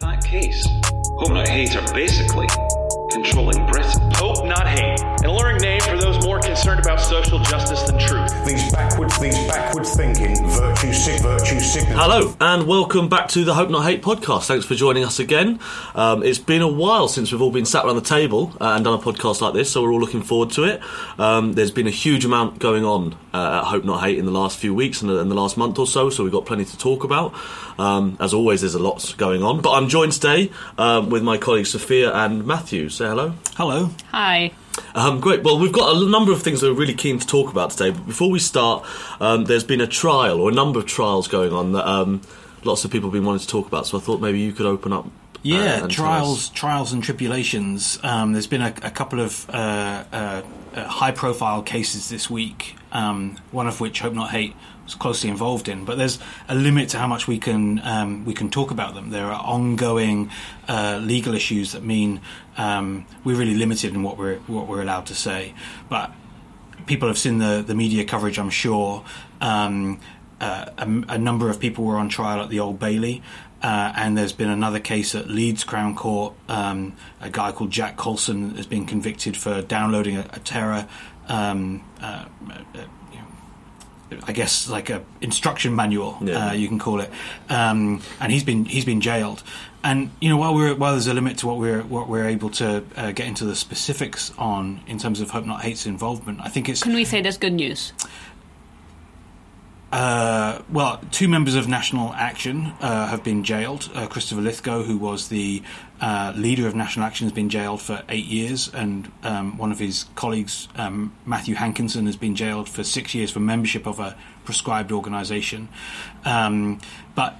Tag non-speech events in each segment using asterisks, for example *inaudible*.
that case, Hope Not Hate are basically. Controlling Britain. Hope Not Hate, an alluring name concerned about social justice than truth. These backwards, these backwards thinking, virtue sick, virtue sick. Hello, and welcome back to the Hope Not Hate podcast. Thanks for joining us again. Um, it's been a while since we've all been sat around the table uh, and done a podcast like this, so we're all looking forward to it. Um, there's been a huge amount going on uh, at Hope Not Hate in the last few weeks and in the last month or so, so we've got plenty to talk about. Um, as always, there's a lot going on, but I'm joined today um, with my colleagues Sophia and Matthew. Say hello. Hello. Hi. Um, great. Well, we've got a number of things that we're really keen to talk about today. But before we start, um, there's been a trial or a number of trials going on that um, lots of people have been wanting to talk about. So I thought maybe you could open up. uh, Yeah, tell trials, trials and tribulations. Um, there's been a, a couple of uh, uh, uh, high-profile cases this week. Um, one of which Hope Not Hate closely involved in. But there's a limit to how much we can um, we can talk about them. There are ongoing uh, legal issues that mean um, we're really limited in what we're what we're allowed to say. But people have seen the, the media coverage, I'm sure. Um, uh, a, a number of people were on trial at the Old Bailey, uh, and there's been another case at Leeds Crown Court. Um, a guy called Jack Coulson has been convicted for downloading a, a terror. Um, uh, I guess like a instruction manual, Yeah. uh, you can call it, um, and he's been he's been jailed. And you know, while we're while there's a limit to what we're what we're able to uh, get into the specifics on in terms of Hope Not Hate's involvement, I think it's Can we say there's good news? Uh, well, two members of National Action uh, have been jailed. Uh, Christopher Lythgoe, who was the uh, leader of National Action, has been jailed for eight years, and um, one of his colleagues, um, Matthew Hankinson, has been jailed for six years for membership of a prescribed organisation. Um, but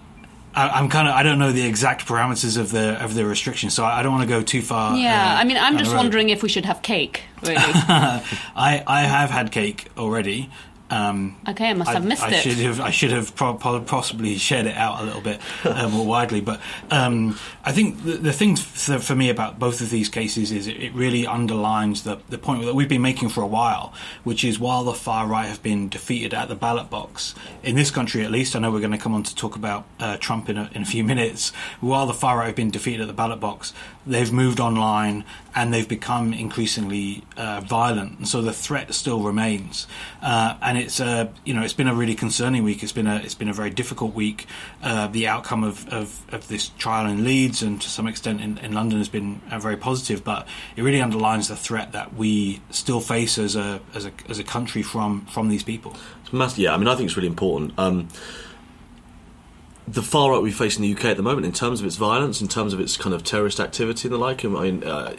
I, I'm kind of I don't know the exact parameters of the of the restrictions, so I, I don't want to go too far. Yeah, uh, I mean, I'm just wondering if we should have cake, really. *laughs* I I have had cake already. Um, okay, I must have missed I it. should have I should have pro- possibly shared it out a little bit uh, *laughs* more widely. But um, I think the, the thing for, for me about both of these cases is it, it really underlines the, the point that we've been making for a while, which is while the far right have been defeated at the ballot box in this country, at least, I know we're going to come on to talk about uh, Trump in a, in a few minutes. While the far right have been defeated at the ballot box, they've moved online and they've become increasingly uh, violent, and so the threat still remains. Uh, and it's uh, you know it's been a really concerning week. It's been a it's been a very difficult week. Uh, the outcome of, of, of this trial in Leeds and to some extent in, in London has been uh, very positive, but it really underlines the threat that we still face as a as a as a country from from these people. It's mass- yeah, I mean, I think it's really important. Um, the far right we face in the UK at the moment, in terms of its violence, in terms of its kind of terrorist activity and the like, I mean, uh,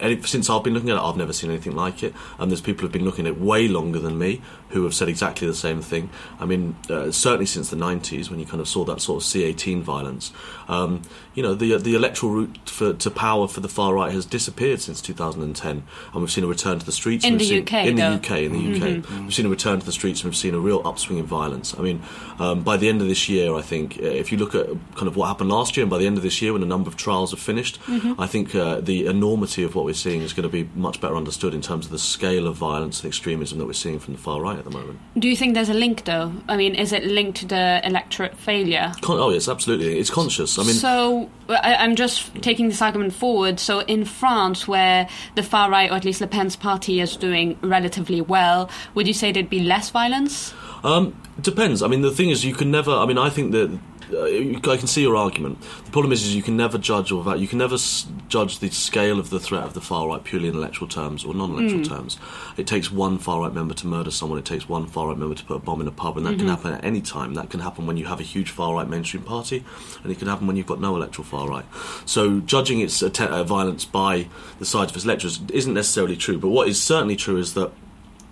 any, since I've been looking at it, I've never seen anything like it. And there's people who've been looking at it way longer than me who have said exactly the same thing. I mean, uh, certainly since the 90s, when you kind of saw that sort of C18 violence, um, you know, the the electoral route for, to power for the far right has disappeared since 2010, and we've seen a return to the streets. In the seen- UK, in the. UK, in the UK, we've seen a return to the streets, and we've seen a real upswing in violence. I mean, um, by the end of this year, I think uh, if you look at kind of what happened last year, and by the end of this year, when a number of trials have finished, I think uh, the enormity of what we're seeing is going to be much better understood in terms of the scale of violence and extremism that we're seeing from the far right at the moment. Do you think there's a link, though? I mean, is it linked to the electorate failure? Con- oh yes, absolutely, it's conscious. I mean, so I, I'm just taking this argument forward. So in France, where the far right, or at least Le Pen's party, is doing relatively well, would you say there'd be less violence? Um, depends. I mean, the thing is, you can never. I mean, I think that. Uh, I can see your argument. The problem is, is you can never judge or that you can never s- judge the scale of the threat of the far right purely in electoral terms or non-electoral terms. It takes one far right member to murder someone. It takes one far right member to put a bomb in a pub, and that can happen at any time. That can happen when you have a huge far right mainstream party, and it can happen when you've got no electoral far right. So judging its atte- uh, violence by the size of its electors isn't necessarily true. But what is certainly true is that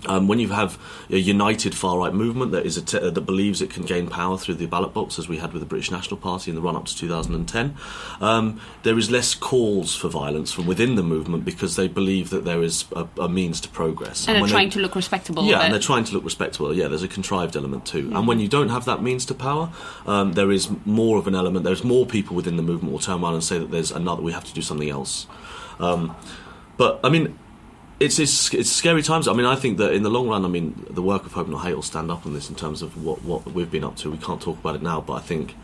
um, when you have a united far right movement that is a t- that believes it can gain power through the ballot box, as we had with the British National Party in the run up to 2010, um, there is less calls for violence from within the movement because they believe that there is a, a means to progress. And they're trying they- to look respectable. yeah, and they're trying to look respectable. Yeah, there's a contrived element too. And when you don't have that means to power, um, there is more of an element. There's more people within the movement will turn around and say that there's another. We have to do something else. Um, but I mean, it's, it's it's scary times. I mean, I think that in the long run, I mean, the work of Hope Not Hate will stand up on this in terms of what what we've been up to. We can't talk about it now, but I think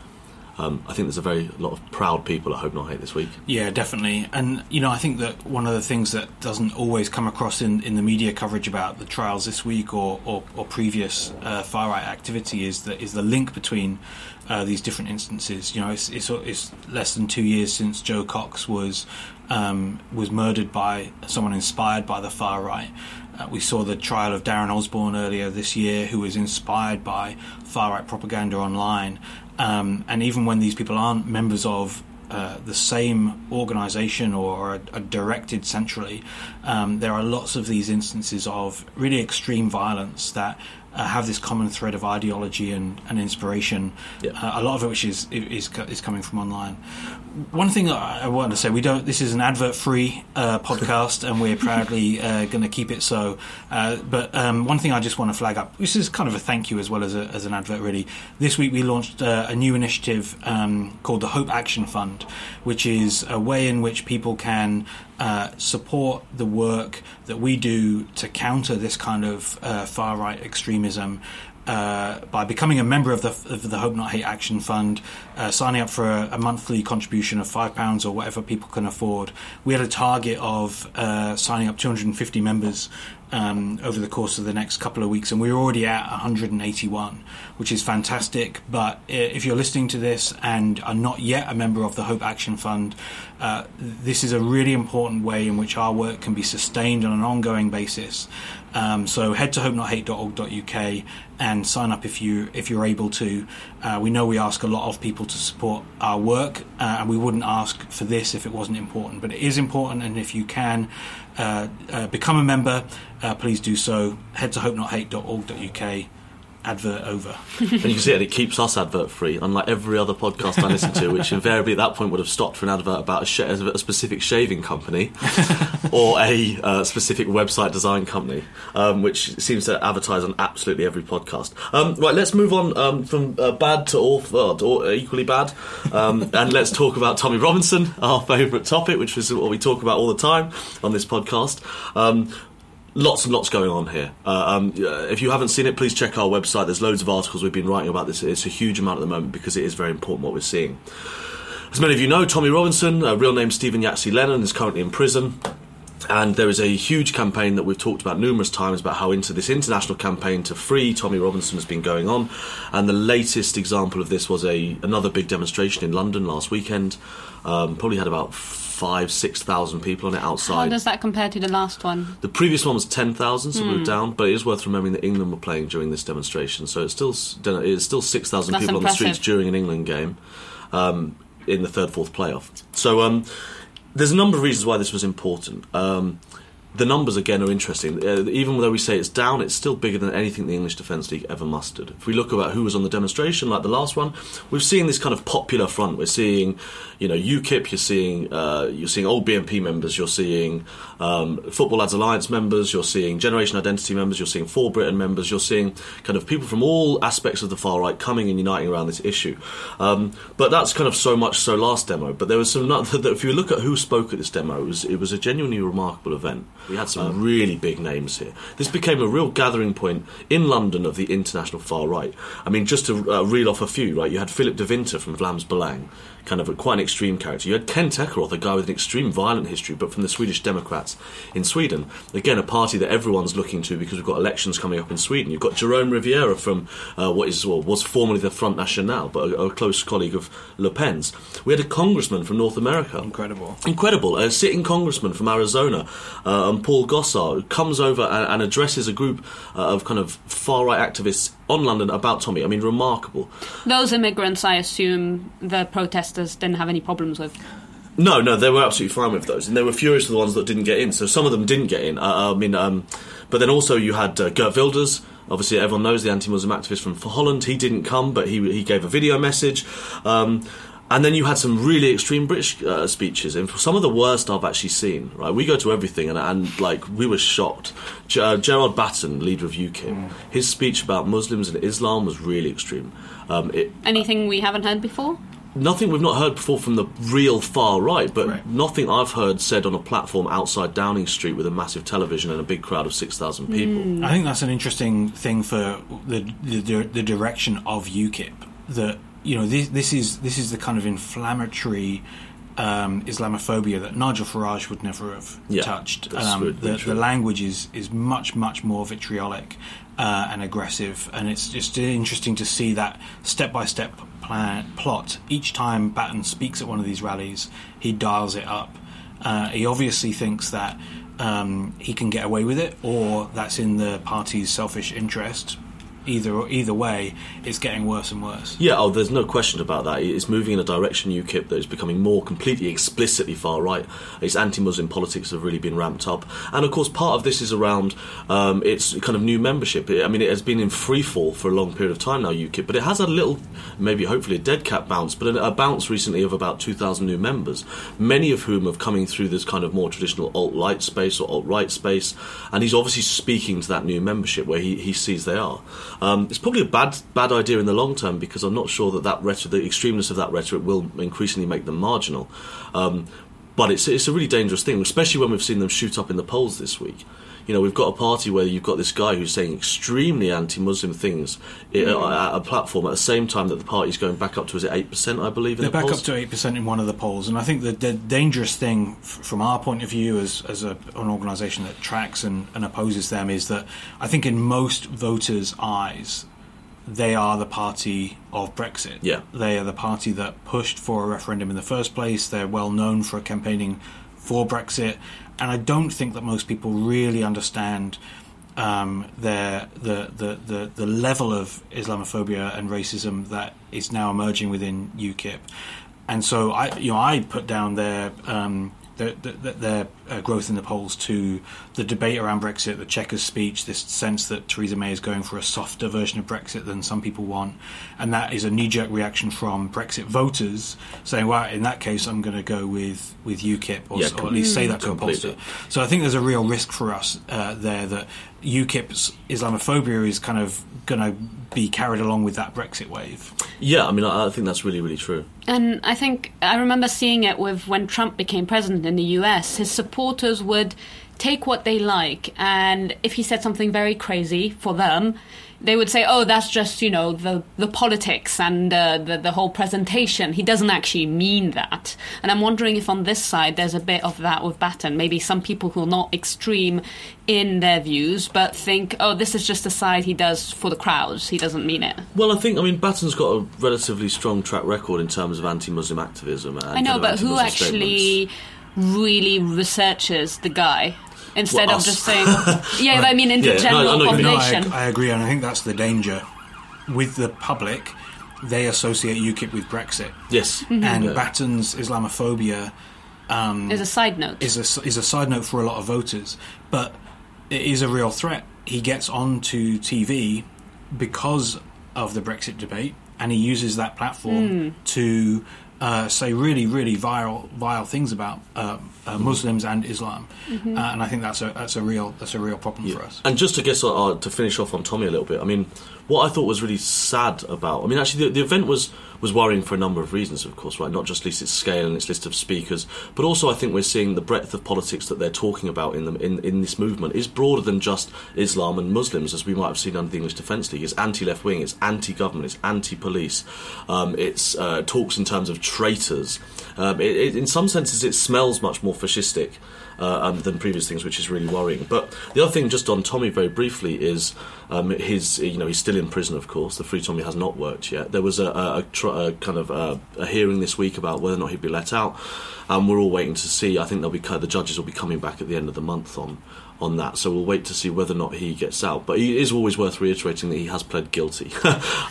Um, I think there's a very lot of proud people at Hope Not Hate this week. Yeah, definitely. And you know, I think that one of the things that doesn't always come across in, in the media coverage about the trials this week or or, or previous uh, far right activity is is the link between uh, these different instances. You know, it's, it's it's less than two years since Jo Cox was um, was murdered by someone inspired by the far right. Uh, we saw the trial of Darren Osborne earlier this year, who was inspired by far right propaganda online. Um, and even when these people aren't members of uh, the same organization or are, are directed centrally, um, there are lots of these instances of really extreme violence that uh, have this common thread of ideology and, and inspiration. Yeah. Uh, a lot of it which is, is is coming from online. One thing I I want to say: we don't. This is an advert-free uh, podcast, and we're proudly *laughs* uh, going to keep it so. Uh, but um, one thing I just want to flag up: this is kind of a thank you as well as, a, as an advert. Really, this week we launched uh, a new initiative um, called the Hope Action Fund, which is a way in which people can uh, support the work that we do to counter this kind of uh, far right extremism. Uh, by becoming a member of the of the Hope Not Hate Action Fund, uh, signing up for a, a monthly contribution of five pounds or whatever people can afford, we had a target of uh, signing up 250 members um, over the course of the next couple of weeks, and we're already at 181, which is fantastic. But if you're listening to this and are not yet a member of the Hope Action Fund, uh, this is a really important way in which our work can be sustained on an ongoing basis. Um, so head to hopenothate.org.uk and sign up if you if you're able to. Uh, we know we ask a lot of people to support our work, uh, and we wouldn't ask for this if it wasn't important. But it is important, and if you can become a member, uh, please do so. Head to hopenothate.org.uk. Advert over. *laughs* and you can see it, it keeps us advert free, unlike every other podcast I listen to, which invariably at that point would have stopped for an advert about a, sh- a specific shaving company *laughs* or a uh, specific website design company, um, which seems to advertise on absolutely every podcast. Um, right, let's move on um, from uh, bad to awful, aw- equally bad, um, *laughs* and let's talk about Tommy Robinson, our favourite topic, which is what we talk about all the time on this podcast. Lots and lots going on here. Uh, um, if you haven't seen it, please check our website. There's loads of articles we've been writing about this. It's a huge amount at the moment because it is very important what we're seeing. As many of you know, Tommy Robinson, uh, real name Stephen Yaxley Lennon, is currently in prison. And there is a huge campaign that we've talked about numerous times about how into this international campaign to free Tommy Robinson has been going on. And the latest example of this was a another big demonstration in London last weekend. Um, probably had about five, six thousand people on it outside. How does that compare to the last one? The previous one was 10,000, so moved down, but it is worth remembering that England were playing during this demonstration, so it's still don't know, it's still 6,000 That's people on the streets during an England game um, in the third, fourth playoff. So um, there's a number of reasons why this was important. Um, the numbers again are interesting. Uh, even though we say it's down, it's still bigger than anything the English Defence League ever mustered. If we look about who was on the demonstration, like the last one, we've seen this kind of popular front. We're seeing, you know, UKIP. You're seeing, uh, you're seeing old BNP members. You're seeing um, Football Lads Alliance members. You're seeing Generation Identity members. You're seeing For Britain members. You're seeing kind of people from all aspects of the far right coming and uniting around this issue. Um, but that's kind of so much so last demo. But there was some. *laughs* That, if you look at who spoke at this demo, it was, it was a genuinely remarkable event. We had some really big names here. This became a real gathering point in London of the international far right. I mean, just to uh, reel off a few, right? You had Filip Dewinter from Vlaams Belang, kind of a, quite an extreme character. You had Kent Ekeroth, a guy with an extreme violent history, but from the Swedish Democrats in Sweden. Again, a party that everyone's looking to because we've got elections coming up in Sweden. You've got Jérôme Rivière from uh, what is well, was formerly the Front National, but a, a close colleague of Le Pen's. We had a congressman from North America. Incredible. Incredible. A sitting congressman from Arizona, uh, um, Paul Gosar, who comes over and, and addresses a group uh, of kind of far right activists on London about Tommy. I mean, remarkable. Those immigrants, I assume, the protesters didn't have any problems with. No, no, they were absolutely fine with those, and they were furious with the ones that didn't get in. So some of them didn't get in. Uh, I mean, um, but then also you had uh, Geert Wilders. Obviously, everyone knows the anti-Muslim activist from For Holland. He didn't come, but he he gave a video message. Um, and then you had some really extreme British uh, speeches, and for some of the worst I've actually seen. Right, we go to everything, and, and like we were shocked. G- uh, Gerard Batten, leader of UKIP, his speech about Muslims and Islam was really extreme. Um, it, Anything we haven't heard before? nothing we've not heard before from the real far right, but Right. nothing I've heard said on a platform outside Downing Street with a massive television and a big crowd of 6,000 people. I think that's an interesting thing for the the, the direction of UKIP. That you know, this, this is this is the kind of inflammatory um, Islamophobia that Nigel Farage would never have Yeah, touched. Um, the, the language is is much much more vitriolic uh, and aggressive, and it's just interesting to see that step by step plan plot. Each time Batten speaks at one of these rallies, he dials it up. Uh, he obviously thinks that um, he can get away with it, or that's in the party's selfish interest. Either either way, it's getting worse and worse. Yeah, oh, there's no question about that. It's moving in a direction, UKIP, that is becoming more completely explicitly far right. Its anti Muslim politics have really been ramped up. And of course, part of this is around um, its kind of new membership. I mean, it has been in free fall for a long period of time now, UKIP, but it has had a little, maybe hopefully a dead cat bounce, but a, bounce recently of about 2,000 new members, many of whom are coming through this kind of more traditional alt right space or alt right space. And he's obviously speaking to that new membership where he, he sees they are. Um, it's probably a bad bad idea in the long term because I'm not sure that that rhetoric, the extremeness of that rhetoric, will increasingly make them marginal. Um, but it's it's a really dangerous thing, especially when we've seen them shoot up in the polls this week. You know, we've got a party where you've got this guy who's saying extremely anti-Muslim things eh, mm. i- at a platform at the same time that the party's going back up to is it eight percent, I believe. In They're the back polls? up to eight percent in one of the polls, and I think the, the dangerous thing, f- from our point of view, as as a, an organisation that tracks and, and opposes them, is that I think in most voters' eyes, they are the party of Brexit. Yeah. they are the party that pushed for a referendum in the first place. They're well known for campaigning for Brexit, and I don't think that most people really understand. Um, their, the, the, the, the level of Islamophobia and racism that is now emerging within UKIP, and so I, you know, I put down their um, their, their, their uh, growth in the polls to the debate around Brexit, the Chequers speech, this sense that Theresa May is going for a softer version of Brexit than some people want, and that is a knee-jerk reaction from Brexit voters saying, "Well, in that case, I'm going to go with with UKIP, or, Yeah, or at least say that to a completely. pollster." So I think there's a real risk for us uh, there that UKIP's Islamophobia is kind of going to be carried along with that Brexit wave. Yeah, I mean, I, I think that's really, really true. And I think I remember seeing it with when Trump became president in the US. His supporters would take what they like, and if he said something very crazy for them, they would say, "Oh, that's just you know the the politics and uh, the the whole presentation. He doesn't actually mean that." And I'm wondering if on this side there's a bit of that with Batten. Maybe some people who are not extreme in their views, but think, "Oh, this is just a side he does for the crowds. He doesn't mean it." Well, I think I mean Batten's got a relatively strong track record in terms of anti-Muslim activism. And I know, but who actually really researches the guy instead Well, of just saying, *laughs* yeah, but I mean in the Yeah, no, general I know what you mean. No, I, population. I agree, and I think that's the danger. With the public, they associate UKIP with Brexit, Yes, Mm-hmm. and Yeah. Batten's Islamophobia As a side note, is a is a side note for a lot of voters, but it is a real threat. He gets onto TV because of the Brexit debate, and he uses that platform to uh, say really, really vile, vile things about uh, uh, Muslims and Islam, uh, and I think that's a that's a real that's a real problem for us. And just to guess uh, to finish off on Tommy a little bit, I mean, what I thought was really sad about, I mean, actually, the, the event was was worrying for a number of reasons, of course, right? Not just least its scale and its list of speakers, but also I think we're seeing the breadth of politics that they're talking about in the, in, in this movement is broader than just Islam and Muslims, as we might have seen under the English Defence League. It's anti-left wing, it's anti-government, it's anti-police, um, it's uh, talks in terms of traitors. Um, it, it, in some senses, it smells much more fascistic um, than previous things, which is really worrying. But the other thing, just on Tommy, very briefly, is um, his. You know, he's still in prison, of course. The free Tommy has not worked yet. There was a, a, a, a kind of a, a hearing this week about whether or not he'd be let out, and we're all waiting to see. I think they'll be the judges will be coming back at the end of the month on on that. So we'll wait to see whether or not he gets out. But it is always worth reiterating that he has pled guilty. *laughs*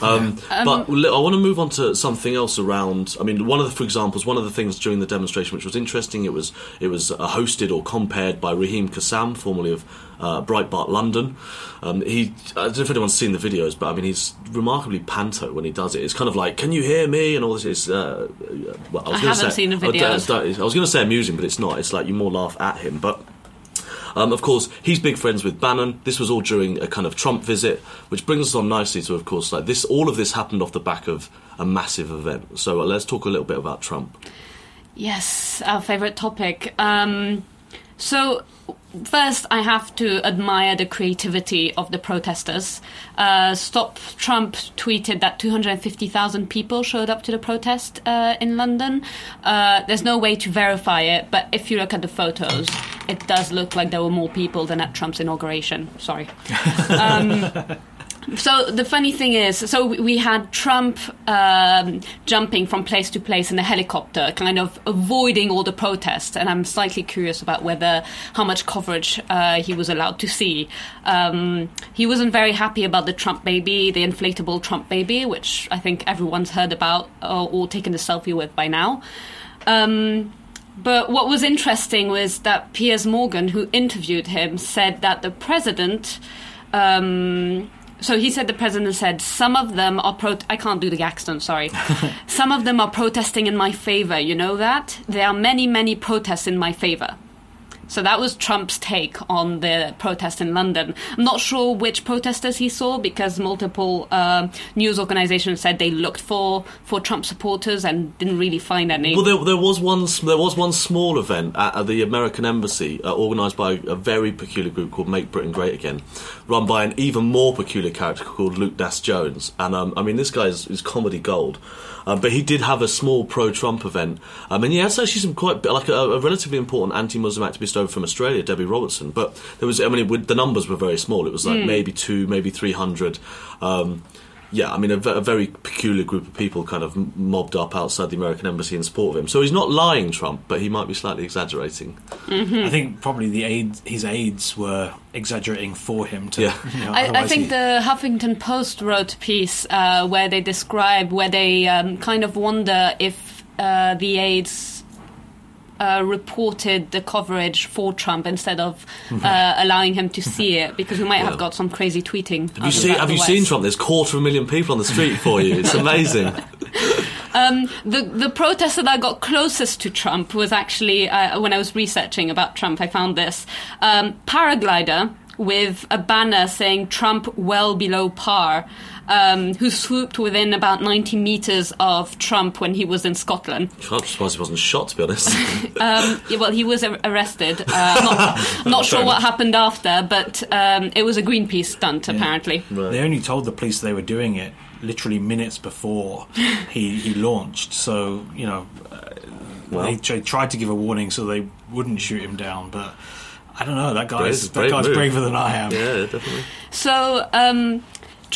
um, but I want to move on to something else around. I mean, one of the, for examples, one of the things during the demonstration which was interesting, it was it was uh, hosted or compared by Raheem Kassam, formerly of uh, Breitbart London. Um, he, I don't know if anyone's seen the videos, but I mean, he's remarkably panto when he does it. It's kind of like, "Can you hear me?" and all this. Is uh, well, I, was I gonna haven't say, seen the videos. don't- I was going to say amusing, but it's not. It's like you more laugh at him, but. Um, of course, he's big friends with Bannon. This was all during a kind of Trump visit, which brings us on nicely to, of course, like this. All of this happened off the back of a massive event. So uh, let's talk a little bit about Trump. Yes, our favorite topic. Um, So, first, I have to admire the creativity of the protesters. Uh, Stop Trump tweeted that 250,000 people showed up to the protest uh, in London. Uh, there's no way to verify it, but if you look at the photos, it does look like there were more people than at Trump's inauguration. Sorry. *laughs* Um, so the funny thing is, so we had Trump um, jumping from place to place in a helicopter, kind of avoiding all the protests. And I'm slightly curious about whether how much coverage uh, he was allowed to see. Um, he wasn't very happy about the Trump baby, the inflatable Trump baby, which I think everyone's heard about or, or taken a selfie with by now. Um, but what was interesting was that Piers Morgan, who interviewed him, said that the president. Um, so he said the president said some of them are pro. I can't do the accent. Sorry. *laughs* some of them are protesting in my favor. You know that there are many, many protests in my favor. So that was Trump's take on the protest in London. I'm not sure which protesters he saw because multiple uh, news organizations said they looked for, for Trump supporters and didn't really find any. Well, there, there was one there was one small event at, at the American embassy uh, organised by a very peculiar group called Make Britain Great Again, run by an even more peculiar character called Luke Nash Jones. And um, I mean, this guy is, is comedy gold. Um, but he did have a small pro-Trump event, um, and he has actually some quite like a, a relatively important anti-Muslim activist over from Australia, Debbie Robertson. But there was, I mean, it, the numbers were very small. It was like maybe two, maybe three hundred. Um, yeah, I mean, a, a very peculiar group of people kind of mobbed up outside the American embassy in support of him. So he's not lying, Trump, but he might be slightly exaggerating. I think probably the aides, his aides were exaggerating for him. To, Yeah. you know, I, I think he- the Huffington Post wrote a piece uh, where they describe where they um, kind of wonder if uh, the aides uh, reported the coverage for Trump instead of uh, allowing him to see it because we might have got some crazy tweeting. Have you seen? Have you seen Trump? There's quarter of a million people on the street for you. It's amazing. *laughs* The the protester that got closest to Trump was actually uh, when I was researching about Trump. I found this um, paraglider with a banner saying "Trump well below par." Um, who swooped within about 90 meters of Trump when he was in Scotland. I'm surprised he wasn't shot, to be honest. *laughs* Um, yeah, well, he was ar- arrested. Uh, I'm not, *laughs* not sure what happened after, but um, it was a Greenpeace stunt, apparently. They only told the police they were doing it literally minutes before he, he launched. So you know, uh, they tr- tried to give a warning so they wouldn't shoot him down. But I don't know. That guy's Brave- that brave guy's move. braver than I am. yeah, definitely. So, um,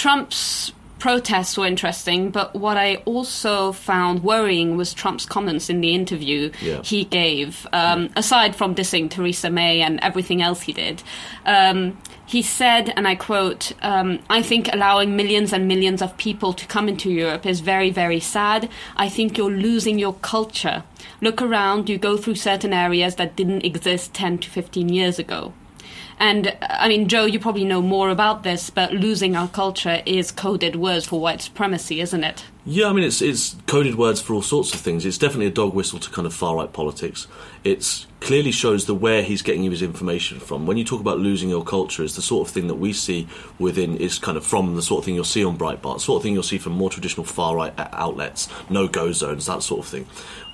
Trump's protests were interesting, but what I also found worrying was Trump's comments in the interview Yeah. he gave, um, aside from dissing Theresa May and everything else he did. Um, he said, and I quote, um, I think allowing millions and millions of people to come into Europe is very, very sad. I think you're losing your culture. Look around, you go through certain areas that didn't exist 10 to 15 years ago. And I mean, Joe, you probably know more about this, but losing our culture is coded words for white supremacy, isn't it? Yeah, I mean, it's it's coded words for all sorts of things. It's definitely a dog whistle to kind of far right politics. It's clearly shows the where he's getting his information from. When you talk about losing your culture, it's the sort of thing that we see within is kind of from the sort of thing you'll see on Breitbart, sort of thing you'll see from more traditional far right outlets, no go zones, that sort of thing.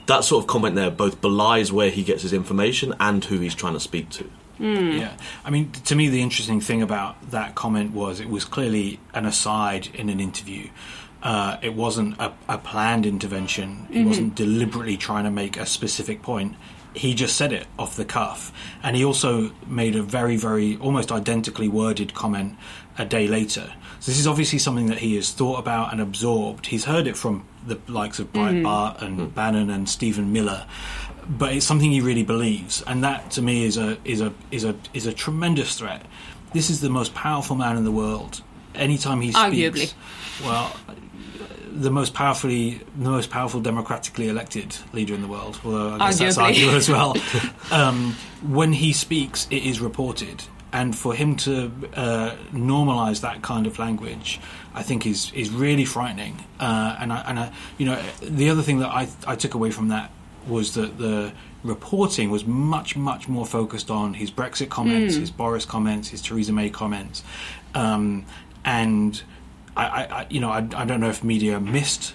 That sort of comment there both belies where he gets his information and who he's trying to speak to. Hmm. Yeah, I mean, to me, the interesting thing about that comment was it was clearly an aside in an interview. Uh, it wasn't a, a planned intervention. He mm-hmm. wasn't deliberately trying to make a specific point. He just said it off the cuff, and he also made a very, very almost identically worded comment a day later. So this is obviously something that he has thought about and absorbed. He's heard it from the likes of Breitbart mm-hmm. and Bannon and Stephen Miller but it's something he really believes, and that to me is a is a is a is a tremendous threat. This is the most powerful man in the world. Anytime he speaks, Arguably. well, the most powerfully the most powerful democratically elected leader in the world. Although I guess that's Arguably. arguable as well. *laughs* um, when he speaks, it is reported. And for him to uh, normalise that kind of language, I think is is really frightening. Uh, and I, and I, you know, the other thing that I I took away from that was that the reporting was much much more focused on his Brexit comments, his Boris comments, his Theresa May comments, um, and I, I, you know I, I don't know if media missed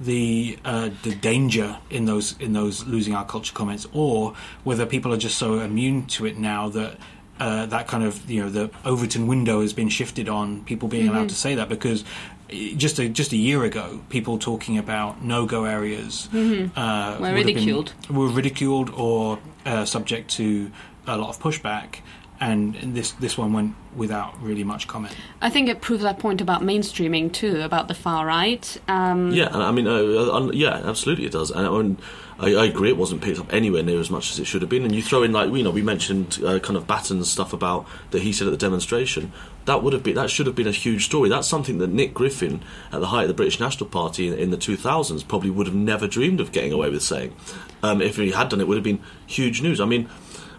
the uh, the danger in those in those losing our culture comments, or whether people are just so immune to it now that. Uh, that kind of you know the Overton window has been shifted on people being allowed to say that because just a just a year ago people talking about no go areas uh, Were have been- ridiculed. were ridiculed or uh, subject to a lot of pushback and this this one went without really much comment I think it proves that point about mainstreaming too, about the far right. Um, Yeah, I mean, uh, uh, yeah, absolutely it does. And I, mean, I, I agree, it wasn't picked up anywhere near as much as it should have been. And you throw in, like, you know, we mentioned uh, kind of Batten's stuff about that he said at the demonstration. That would have been, that should have been a huge story. That's something that Nick Griffin, at the height of the British National Party in, in the 2000s, probably would have never dreamed of getting away with saying. Um, if he had done it, it would have been huge news. I mean,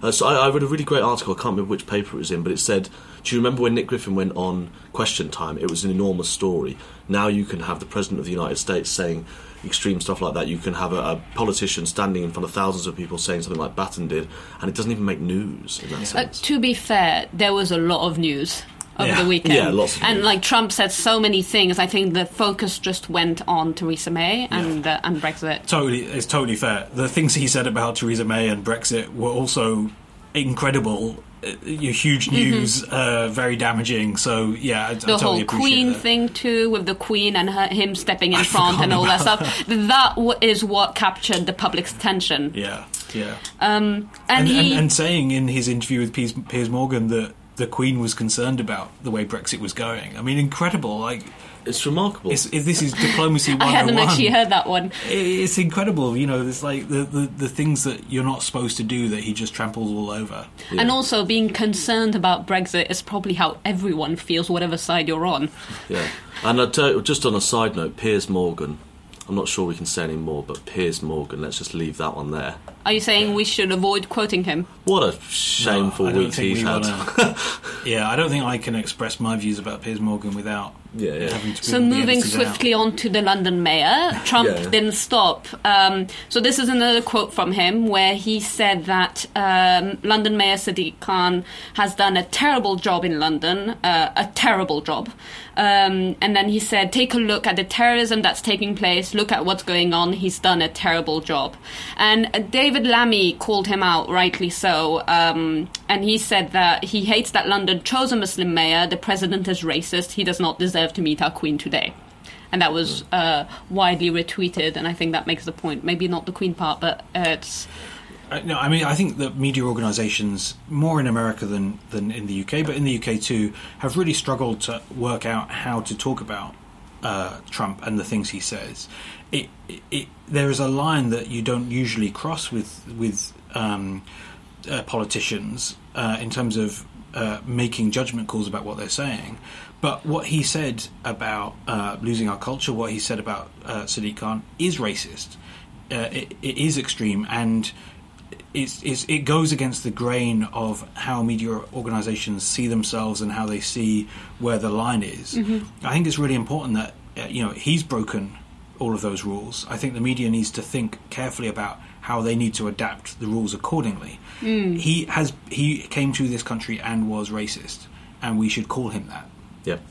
uh, so I, I read a really great article. I can't remember which paper it was in, but it said, "Do you remember when Nick Griffin went on Question Time? It was an enormous story. Now you can have the president of the United States saying extreme stuff like that. You can have a, a politician standing in front of thousands of people saying something like Batten did, and it doesn't even make news in that Uh, sense. to be fair, there was a lot of news over Yeah. the weekend. Yeah, lots of and news. like Trump said so many things. I think the focus just went on Theresa May and uh, and Brexit. totally it's totally fair the things he said about Theresa May and Brexit were also incredible uh, huge news uh, very damaging so yeah I, I Mm-hmm. The totally whole Queen that. thing too, with the Queen and her, him stepping in *laughs* I front and all that stuff. That w- is what captured the public's attention. yeah yeah Um, and, and, he, and, and saying in his interview with Piers, Piers Morgan that the Queen was concerned about the way Brexit was going I mean incredible like It's remarkable. it's, if this is diplomacy 101 *laughs* I haven't actually oh heard that one. it's incredible you know it's like the, the, the things that you're not supposed to do that he just tramples all over And also, being concerned about Brexit is probably how everyone feels, whatever side you're on. Yeah, and I'd tell, just on a side note, Piers Morgan. I'm not sure we can say any more, but Piers Morgan. Let's just leave that one there. Are you saying we should avoid quoting him? What a shameful No, week he's we had. wanna- *laughs* yeah, I don't think I can express my views about Piers Morgan without Yeah, yeah. having to. So moving edited out. swiftly on to the London mayor, Trump Yeah. didn't stop. Um, so this is another quote from him where he said that um, London Mayor Sadiq Khan has done a terrible job in London, uh, a terrible job. Um, and then he said, "Take a look at the terrorism that's taking place. Look at what's going on. He's done a terrible job." And uh, David Lammy called him out, rightly so. Um, and he said that he hates that London chose a Muslim mayor. The president is racist. He does not deserve to meet our queen today. And that was uh, widely retweeted, and I think that makes the point. Maybe not the Queen part, but uh, it's Uh, no, I mean I think that media organisations, more in America than than in the UK, but in the UK too, have really struggled to work out how to talk about uh, Trump and the things he says. It, it, it, there is a line that you don't usually cross with with um, uh, politicians uh, in terms of uh, making judgment calls about what they're saying. But what he said about uh, losing our culture, what he said about uh, Sadiq Khan, is racist. Uh, it, it is extreme, and it's, it's, it goes against the grain of how media organisations see themselves and how they see where the line is. I think it's really important that uh, you know he's broken all of those rules. I think the media needs to think carefully about how they need to adapt the rules accordingly. He has he came to this country and was racist, and we should call him that. Yep.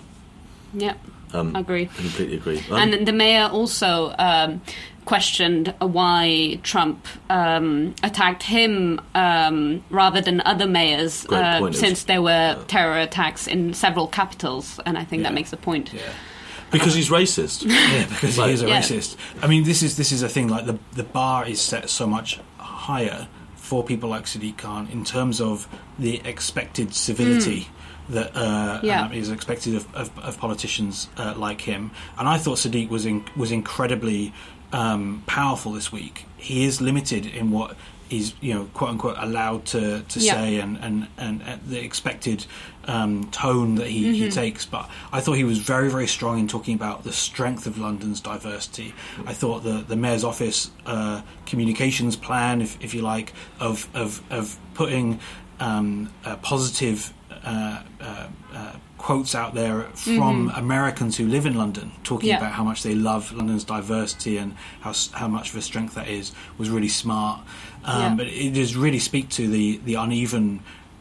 Yep. um, agree. completely agree. Um, And the mayor also um, questioned why Trump um, attacked him um, rather than other mayors, uh, point. since there were terror attacks in several capitals, and I think that makes a point. Because he's racist. *laughs* Yeah, because Like- he is a Yeah. racist. I mean, this is this is a thing. Like the the bar is set so much higher for people like Sadiq Khan in terms of the expected civility that uh, Yeah. um, is expected of, of, of politicians uh, like him. And I thought Sadiq was in, was incredibly um, powerful this week. He is limited in what he's you know quote unquote allowed to, to Yeah. say and, and, and, the expected um, tone that he, he takes. But I thought he was very, very strong in talking about the strength of London's diversity. I thought the, the mayor's office uh, communications plan, if, if you like, of, of, of putting um, a positive uh, uh, uh, quotes out there from Americans who live in London, talking Yeah. about how much they love London's diversity and how how much of a strength that is, was really smart. Um, Yeah. But it does really speak to the the uneven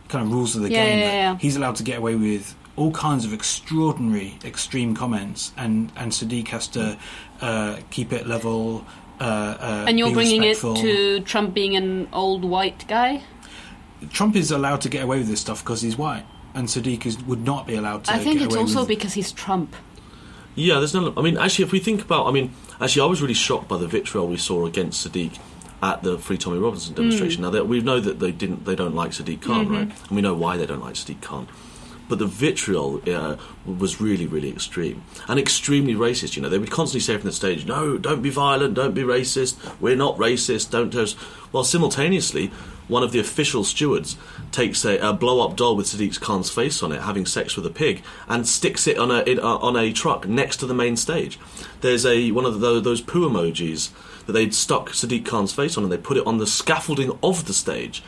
kind of rules of the Yeah, game. that. He's allowed to get away with all kinds of extraordinary, extreme comments, and and Sadiq has to uh, keep it level. Uh, uh, And you're bringing respectful. it to Trump being an old white guy. Trump is allowed to get away with this stuff because he's white, and Sadiq is, would not be allowed to. I think get it's away also with because he's Trump. Yeah, there's no. I mean, actually, if we think about, I mean, actually, I was really shocked by the vitriol we saw against Sadiq at the Free Tommy Robinson demonstration. Now, they, we know that they didn't, they don't like Sadiq Khan, right? And we know why they don't like Sadiq Khan. But the vitriol uh, was really, really extreme and extremely racist. You know, they would constantly say from the stage, "No, don't be violent, don't be racist. We're not racist. Don't." Tell us. Well, simultaneously, one of the official stewards takes a, a blow-up doll with Sadiq Khan's face on it, having sex with a pig, and sticks it on a uh, on a truck next to the main stage. There's a one of the, those poo emojis that they'd stuck Sadiq Khan's face on, and they put it on the scaffolding of the stage.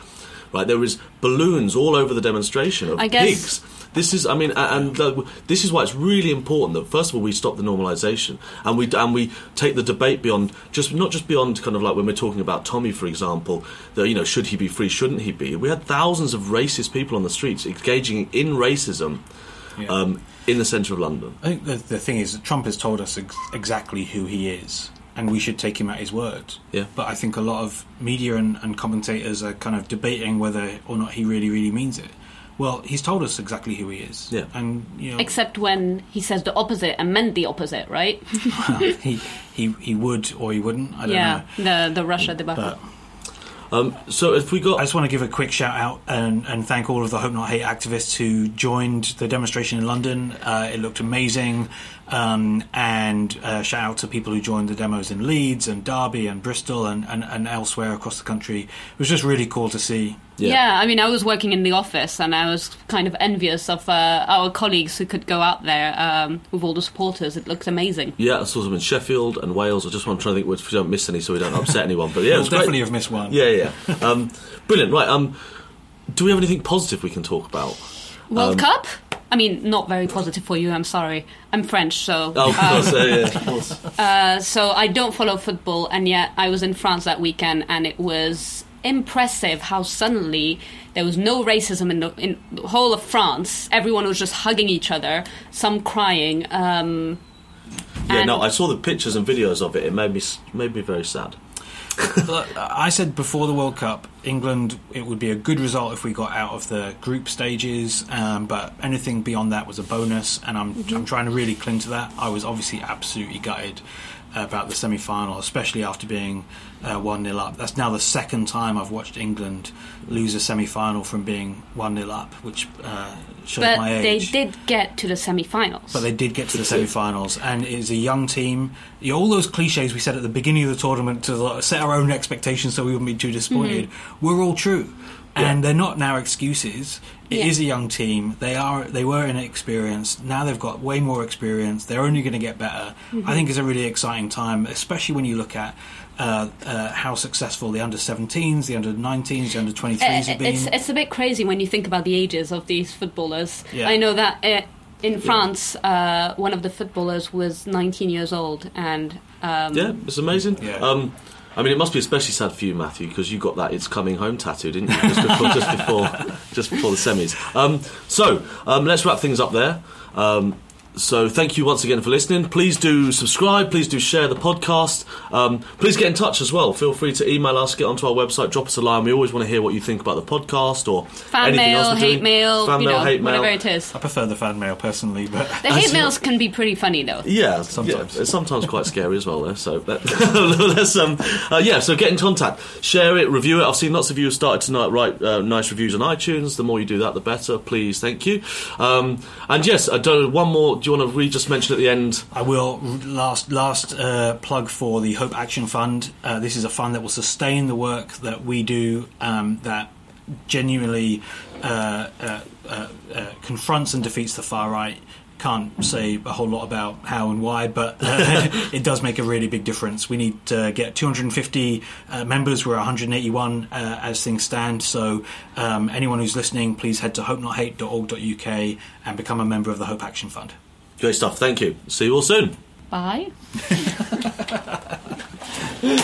Right, there was balloons all over the demonstration of I guess- pigs. This is, I mean, a- and uh, this is why it's really important that first of all we stop the normalisation and we and we take the debate beyond just not just beyond kind of like when we're talking about Tommy, for example, that you know should he be free, shouldn't he be? We had thousands of racist people on the streets engaging in racism Yeah. um, in the centre of London. I think the, the thing is that Trump has told us ex- exactly who he is, and we should take him at his word. Yeah. But I think a lot of media and, and commentators are kind of debating whether or not he really, really means it. Well, he's told us exactly who he is. Yeah. And you know, Except when he says the opposite and meant the opposite, right? he he he would or he wouldn't. I don't yeah, know. the the Russia debacle. But Um, so if we got, I just want to give a quick shout out and, and thank all of the Hope Not Hate activists who joined the demonstration in London. Uh, it looked amazing. Um, and uh, shout out to people who joined the demos in Leeds and Derby and Bristol and, and, and elsewhere across the country. It was just really cool to see. Yeah. Yeah. I mean, I was working in the office and I was kind of envious of uh, our colleagues who could go out there um, with all the supporters. It looked amazing. yeah, I saw them in Sheffield and Wales. I just want to try to think which we don't miss any, so we don't upset anyone. But yeah, it We'll was great. definitely have missed one. Yeah, yeah. yeah. um, brilliant. Right. Um, do we have anything positive we can talk about? World Um, Cup? I mean, not very positive for you. I'm sorry. I'm French, so Oh, of course. uh, yeah, of *laughs* course. uh, so I don't follow football, and yet I was in France that weekend, and it was impressive how suddenly there was no racism in the, in the whole of France. Everyone was just hugging each other, some crying. Um, Yeah, no, I saw the pictures and videos of it. It made me made me very sad. I said before the World Cup, England, it would be a good result if we got out of the group stages, um, but anything beyond that was a bonus, and I'm, I'm trying to really cling to that. I was obviously absolutely gutted about the semi final, especially after being uh, 1 0 up. That's now the second time I've watched England lose a semi final from being 1 0 up, which uh, shows but my age. they did get to the semi-finals. But they did get to the semi-finals, and it's a young team. You know, all those cliches we said at the beginning of the tournament to set our own expectations so we wouldn't be too disappointed were all true, and they're not now excuses. It is Yeah. a young team. They are. They were inexperienced. Now they've got way more experience. They're only going to get better. I think it's a really exciting time, especially when you look at. Uh, uh, how successful the under 17s, the under 19s, the under 23s Uh, have been. it's it's a bit crazy when you think about the ages of these footballers. Yeah. I know that uh, in France, uh, one of the footballers was 19 years old, and um, Yeah, it's amazing. Yeah. Um, I mean, it must be especially sad for you, Matthew, because you got that "It's Coming Home" tattoo, didn't you? Just before, just before, *laughs* just before the semis. Um, so um, let's wrap things up there. Um, so thank you once again for listening. Please do subscribe. Please do share the podcast. Um, please get in touch as well. Feel free to email us, get onto our website, drop us a line. We always want to hear what you think about the podcast or fan anything mail, else we're hate doing. mail, fan you mail, know, hate mail. whatever it is. I prefer the fan mail personally, but The hate *laughs* mails can be pretty funny though. Yeah, Sometimes. yeah, it's sometimes quite scary as well. Though, so that, *laughs* let's um, uh, yeah. So get in contact, share it, review it. I've seen lots of you have started tonight write uh, nice reviews on iTunes. The more you do that, the better. Please, thank you. Um, and yes, I don't. One more. Do you want to re just mention at the end? I will last last uh, plug for the Hope Action Fund. Uh, this is a fund that will sustain the work that we do. Um, that genuinely uh, uh, uh, uh, confronts and defeats the far right. Can't say a whole lot about how and why, but *laughs* it does make a really big difference. We need to get 250 uh, members. We're 181 uh, as things stand. So, um, anyone who's listening, please head to hopenothate.org.uk and become a member of the Hope Action Fund. Great stuff. Thank you. See you all soon. Bye. *laughs*